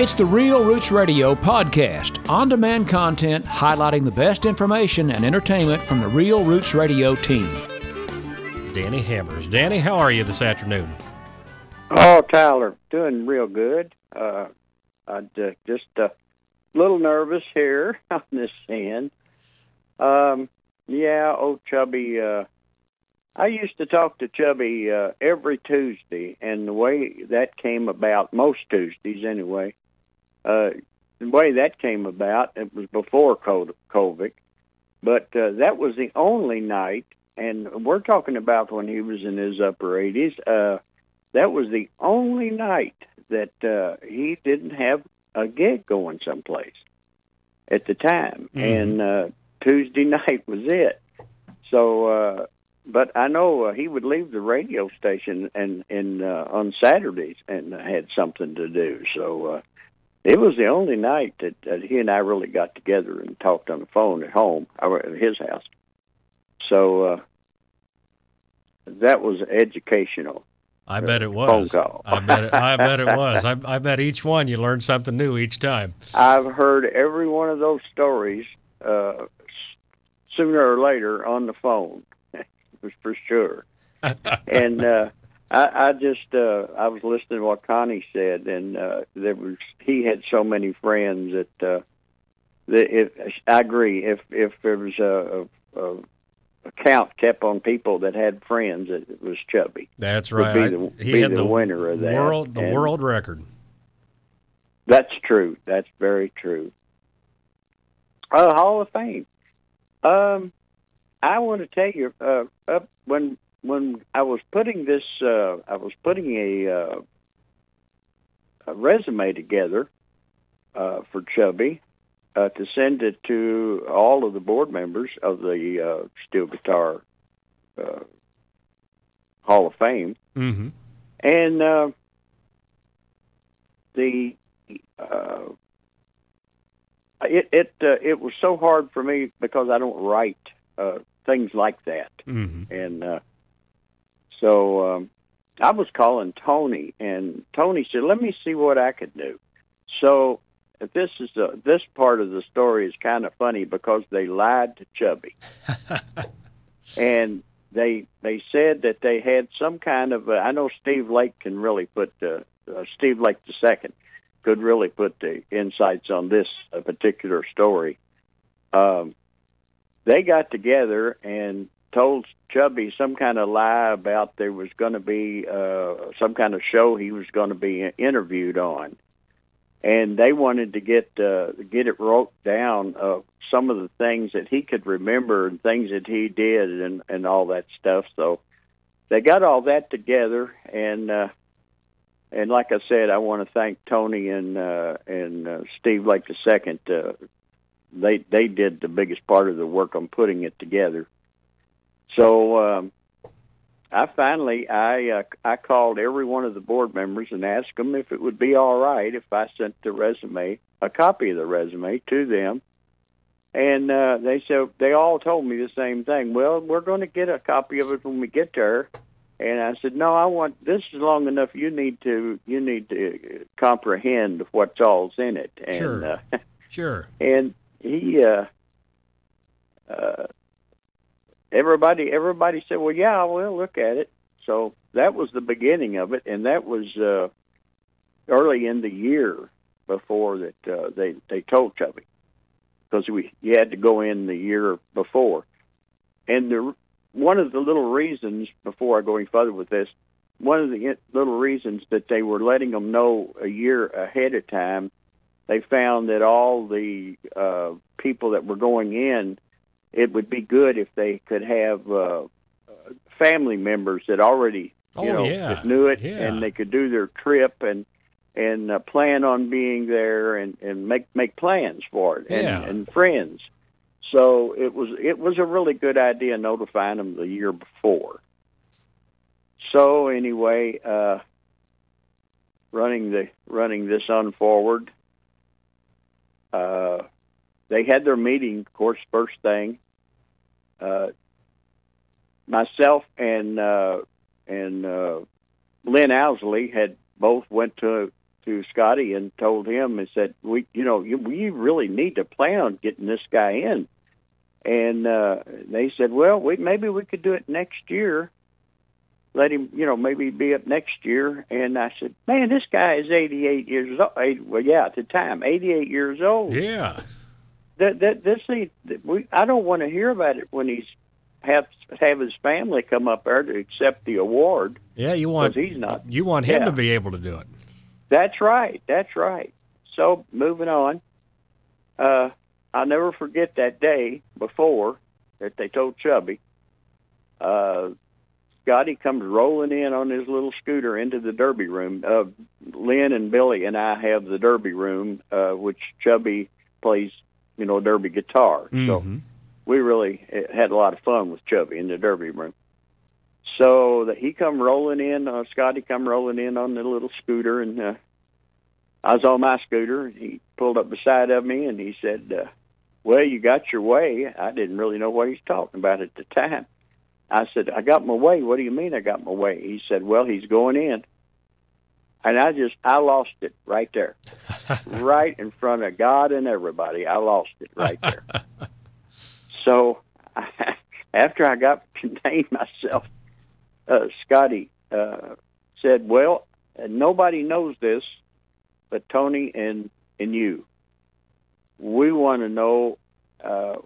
It's the Real Roots Radio podcast, on demand content highlighting the best information and entertainment from the Real Roots Radio team. Danny Hammers. Danny, how are you this afternoon? Oh, Tyler, doing real good. Uh, I uh, just a little nervous here on this end. Um, yeah, old Chubby. Uh, I used to talk to Chubby uh, every Tuesday, and the way that came about, most Tuesdays anyway, uh, the way that came about, it was before COVID, but uh, that was the only night, and we're talking about when he was in his upper 80s. Uh, that was the only night that uh, he didn't have a gig going someplace at the time, Mhm. and uh, Tuesday night was it. So, uh, but I know uh, he would leave the radio station and and uh, on Saturdays and had something to do. So uh, it was the only night that, that he and I really got together and talked on the phone at home, or at his house. So uh, that was educational. I bet it was. phone call. I bet it, I bet it was. I, I bet each one you learned something new each time. I've heard every one of those stories uh, sooner or later on the phone, for sure. and uh, I, I just uh, I was listening to what Connie said, and uh, there was he had so many friends that uh, that if I agree if if there was a, a, a count kept on people that had friends, it was Chubby. That's right. be I- the- he be had the winner of that. world the And- world record. That's true. That's very true. Uh, Hall of Fame. Um, I want to tell you, uh, up when when I was putting this, uh, I was putting a, uh, a resume together uh, for Chubby uh, to send it to all of the board members of the uh, Steel Guitar uh, Hall of Fame. Mm-hmm. And uh, the uh, it it uh, it was so hard for me because I don't write uh, things like that, Mm-hmm. and uh, so um, I was calling Tony, and Tony said, "Let me see what I could do." So this is this part of the story is kind of funny because they lied to Chubby, and they they said that they had some kind of. Uh, I know Steve Lake can really put uh, uh, Steve Lake the second could really put the insights on this uh, particular story. Um, they got together and told Chubby some kind of lie about there was going to be uh, some kind of show he was going to be interviewed on, and they wanted to get uh, get it wrote down of some of the things that he could remember and things that he did and and all that stuff. So they got all that together and. Uh, and like I said, I want to thank Tony and uh, and uh, Steve Lake the second. Uh, they they did the biggest part of the work on putting it together. So um, I finally I uh, I called every one of the board members and asked them if it would be all right if I sent the resume, a copy of the resume, to them. And uh, they said they all told me the same thing. Well, we're going to get a copy of it when we get there. And I said, no, I want this is long enough. You need to you need to comprehend what's all's in it. And Sure. uh, Sure. and he uh uh everybody everybody said well yeah we'll look at it. So that was the beginning of it and that was uh early in the year before that uh, they they told Chubby because we you had to go in the year before. And the one of the little reasons before I go any further with this one of the little reasons that they were letting them know a year ahead of time they found that all the uh, people that were going in, it would be good if they could have uh, family members that already, you Oh, know, yeah. that knew it, Yeah. and they could do their trip and and uh, plan on being there and and make make plans for it and, Yeah. and friends. So it was it was a really good idea notifying them the year before. So anyway, uh, running the running this on forward, uh, they had their meeting, of course, first thing. Uh, myself and uh, and uh, Lynn Owsley had both went to to Scotty and told him and said, "We, you know, you, we really need to plan on getting this guy in." And uh, they said, "Well, we maybe we could do it next year. Let him, you know, maybe be up next year." And I said, "Man, this guy is 88 years old. Well, yeah, at the time, 88 years old. Yeah. That that this we I don't want to hear about it when he's have have his family come up there to accept the award. Yeah, you want he's not. You want him yeah. to be able to do it. That's right. That's right. So moving on, uh, I'll never forget that day before that they told Chubby. Uh, Scotty comes rolling in on his little scooter into the derby room. Uh, Lynn and Billy and I have the derby room, uh, which Chubby plays, you know, derby guitar. Mm-hmm. So we really had a lot of fun with Chubby in the derby room. So that he come rolling in, uh, Scotty come rolling in on the little scooter, and uh, I was on my scooter. And he pulled up beside of me, and he said, uh, "Well, you got your way." I didn't really know what he's talking about at the time. I said, "I got my way." What do you mean I got my way? He said, "Well, he's going in." And I just, I lost it right there, right in front of God and everybody. I lost it right there. so after I got contained myself, uh, Scotty uh, said, "Well, nobody knows this, but Tony and and you. We want to know uh,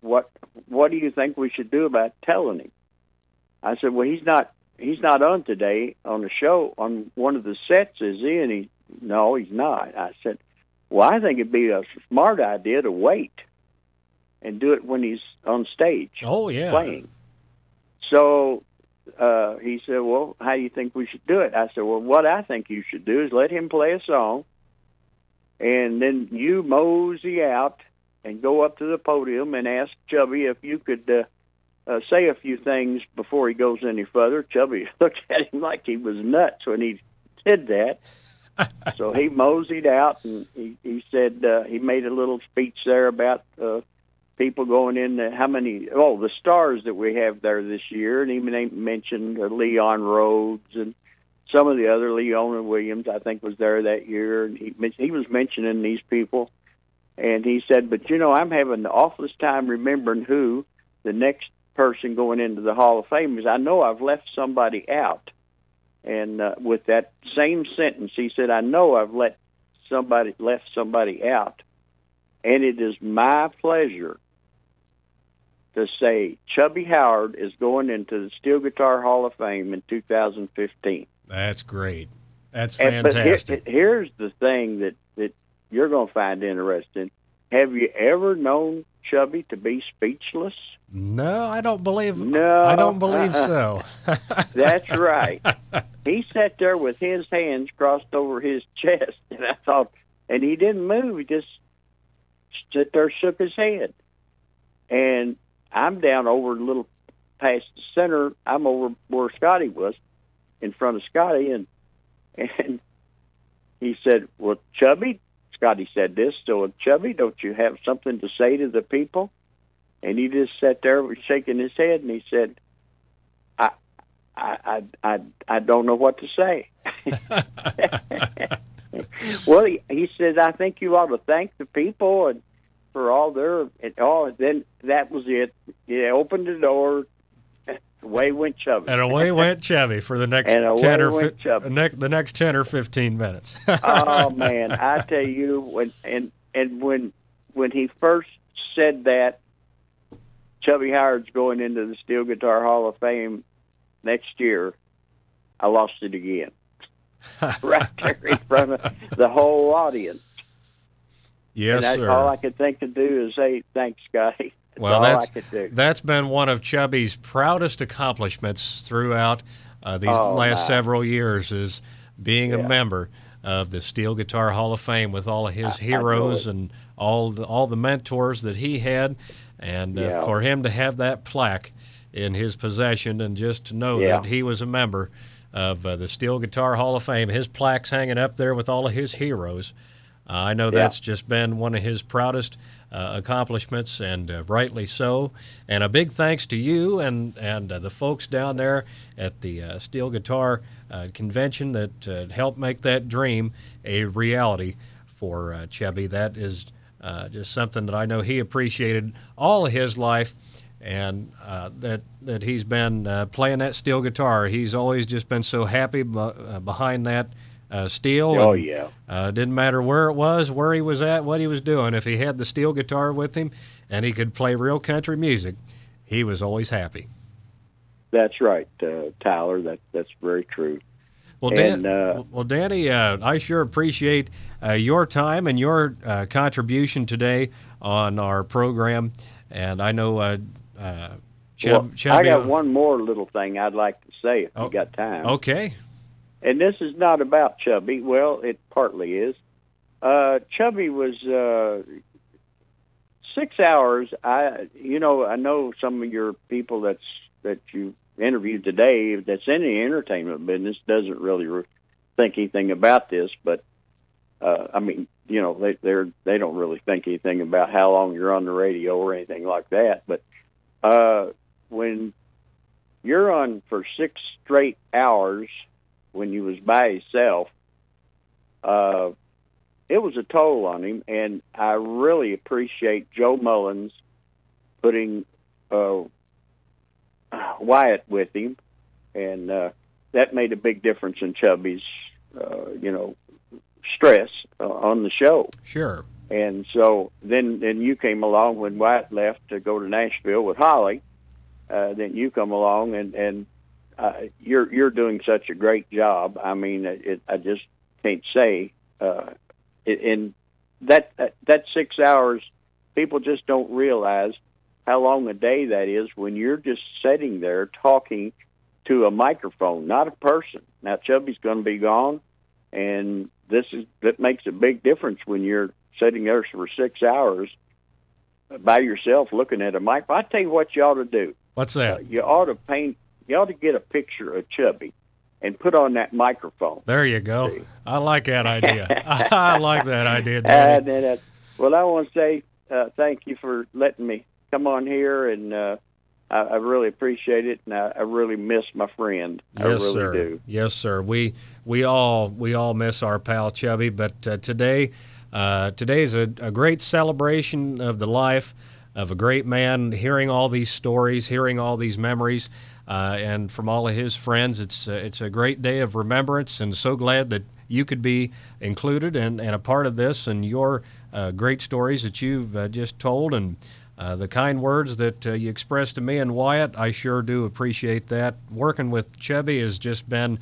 what what do you think we should do about telling him?" I said, "Well, he's not he's not on today on the show on one of the sets, is he?" And he, "No, he's not." I said, "Well, I think it'd be a smart idea to wait." And do it when he's on stage. Oh yeah, playing. So uh, he said, "Well, how do you think we should do it?" I said, "Well, what I think you should do is let him play a song, and then you mosey out and go up to the podium and ask Chubby if you could uh, uh, say a few things before he goes any further." Chubby looked at him like he was nuts when he did that. so he moseyed out and he, he said uh, he made a little speech there about uh, people going in. How many? Oh, the stars that we have there this year, and he mentioned uh, Leon Rhodes and some of the other Leona Williams. I think was there that year, and he he was mentioning these people, and he said, "But you know, I'm having the awfulest time remembering who the next person going into the Hall of Fame is. I know I've left somebody out." And uh, with that same sentence, he said, "I know I've let somebody left somebody out." And it is my pleasure to say Chubby Howard is going into the Steel Guitar Hall of Fame in 2015. That's great. That's fantastic. But here, here's the thing that, that you're going to find interesting. Have you ever known Chubby to be speechless? No, I don't believe. No, I don't believe uh-uh. so. That's right. He sat there with his hands crossed over his chest, and I thought, and he didn't move. He just stood there, shook his head, and I'm down over a little past the center. I'm over where Scotty was, in front of Scotty, and and he said, "Well, Chubby," Scotty said this. So, Chubby, don't you have something to say to the people? And he just sat there shaking his head, and he said, "I, I, I, I, I don't know what to say." well, he, he said, "I think you ought to thank the people and." for all their and oh, all. Then that was it. He opened the door. Away went Chubby. And away went Chubby for the next and ten or fi- ne- the next ten or fifteen minutes. oh man, I tell you when and and when when he first said that, Chubby Howard's going into the Steel Guitar Hall of Fame next year. I lost it again, right there in front of the whole audience. Yes, and sir. All I could think to do is say thanks, Scotty. That's well, that's that's been one of Chubby's proudest accomplishments throughout uh, these oh, last my. several years is being Yeah. a member of the Steel Guitar Hall of Fame with all of his I- I heroes it. and all the, all the mentors that he had, and uh, Yeah. for him to have that plaque in his possession and just to know Yeah. that he was a member of uh, the Steel Guitar Hall of Fame, his plaque's hanging up there with all of his heroes. I know that's just been one of his proudest uh, accomplishments, and uh, rightly so. And a big thanks to you and and uh, the folks down there at the uh, Steel Guitar uh, Convention that helped make that dream a reality for Chubby. That is just something that I know he appreciated all of his life and uh, that that he's been uh, playing that steel guitar. He's always just been so happy b- uh, behind that uh, steel. Oh and, yeah. Uh, didn't matter where it was, where he was at, what he was doing. If he had the steel guitar with him, and he could play real country music, he was always happy. That's right, uh, Tyler. That that's very true. Well, Dan, and, well, Danny, I sure appreciate your time and your contribution today on our program. And I know uh, Chub, well, I got one more little thing I'd like to say if oh, you got time. Okay. And this is not about Chubby. Well, it partly is. Uh, Chubby was uh, six hours. I, you know, I know some of your people that's that you interviewed today that's in the entertainment business doesn't really re- think anything about this, but uh, I mean, you know, they they're they don't really think anything about how long you're on the radio or anything like that. But uh, when you're on for six straight hours when he was by himself, uh, it was a toll on him, and I really appreciate Joe Mullins putting uh, Wyatt with him, and uh, that made a big difference in Chubby's, uh, you know, stress uh, on the show. Sure. And so then, then you came along when Wyatt left to go to Nashville with Holly. Uh, then you come along and and uh, you're you're doing such a great job. I mean, it, I just can't say. Uh, in that that six hours, people just don't realize how long a day that is when you're just sitting there talking to a microphone, not a person. Now Chubby's going to be gone, and this is that makes a big difference when you're sitting there for six hours by yourself looking at a mic. I tell you what you ought to do. What's that? Uh, you ought to paint. You ought to get a picture of Chubby and put on that microphone. There you go. See? I like that idea. I like that idea. Uh, then, uh, well, I want to say uh, thank you for letting me come on here, and uh, I, I, really appreciate it, and I, I, really miss my friend. Yes, I really sir. do. Yes, sir. We we all we all miss our pal Chubby, but uh, today uh, today is a, a, great celebration of the life of a great man, hearing all these stories, hearing all these memories, uh, and from all of his friends. It's, uh, it's a great day of remembrance, and so glad that you could be included and, and a part of this and your uh, great stories that you've uh, just told and uh, the kind words that you expressed to me and Wyatt. I sure do appreciate that. Working with Chubby has just been,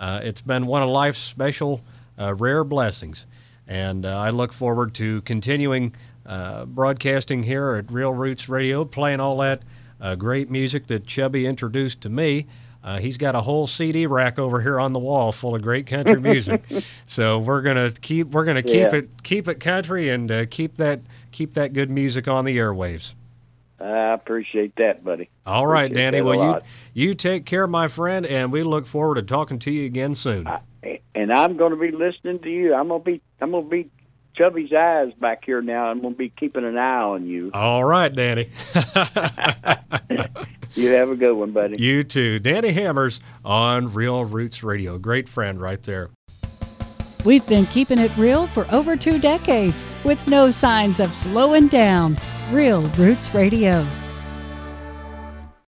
it's been one of life's special, rare blessings. And uh, I look forward to continuing uh, broadcasting here at Real Roots Radio, playing all that uh, great music that Chubby introduced to me. Uh, he's got a whole CD rack over here on the wall full of great country music. so we're gonna keep we're gonna keep yeah. it keep it country and uh, keep that keep that good music on the airwaves. I appreciate that, buddy. All right, Danny. Well, you you take care, my friend, and we look forward to talking to you again soon. I, and I'm going to be listening to you. I'm going to be I'm going to be Chubby's eyes back here now. I'm going to be keeping an eye on you. All right, Danny. you have a good one, buddy. You too. Danny Hammers on Real Roots Radio. Great friend right there. We've been keeping it real for over two decades with no signs of slowing down. Real Roots Radio.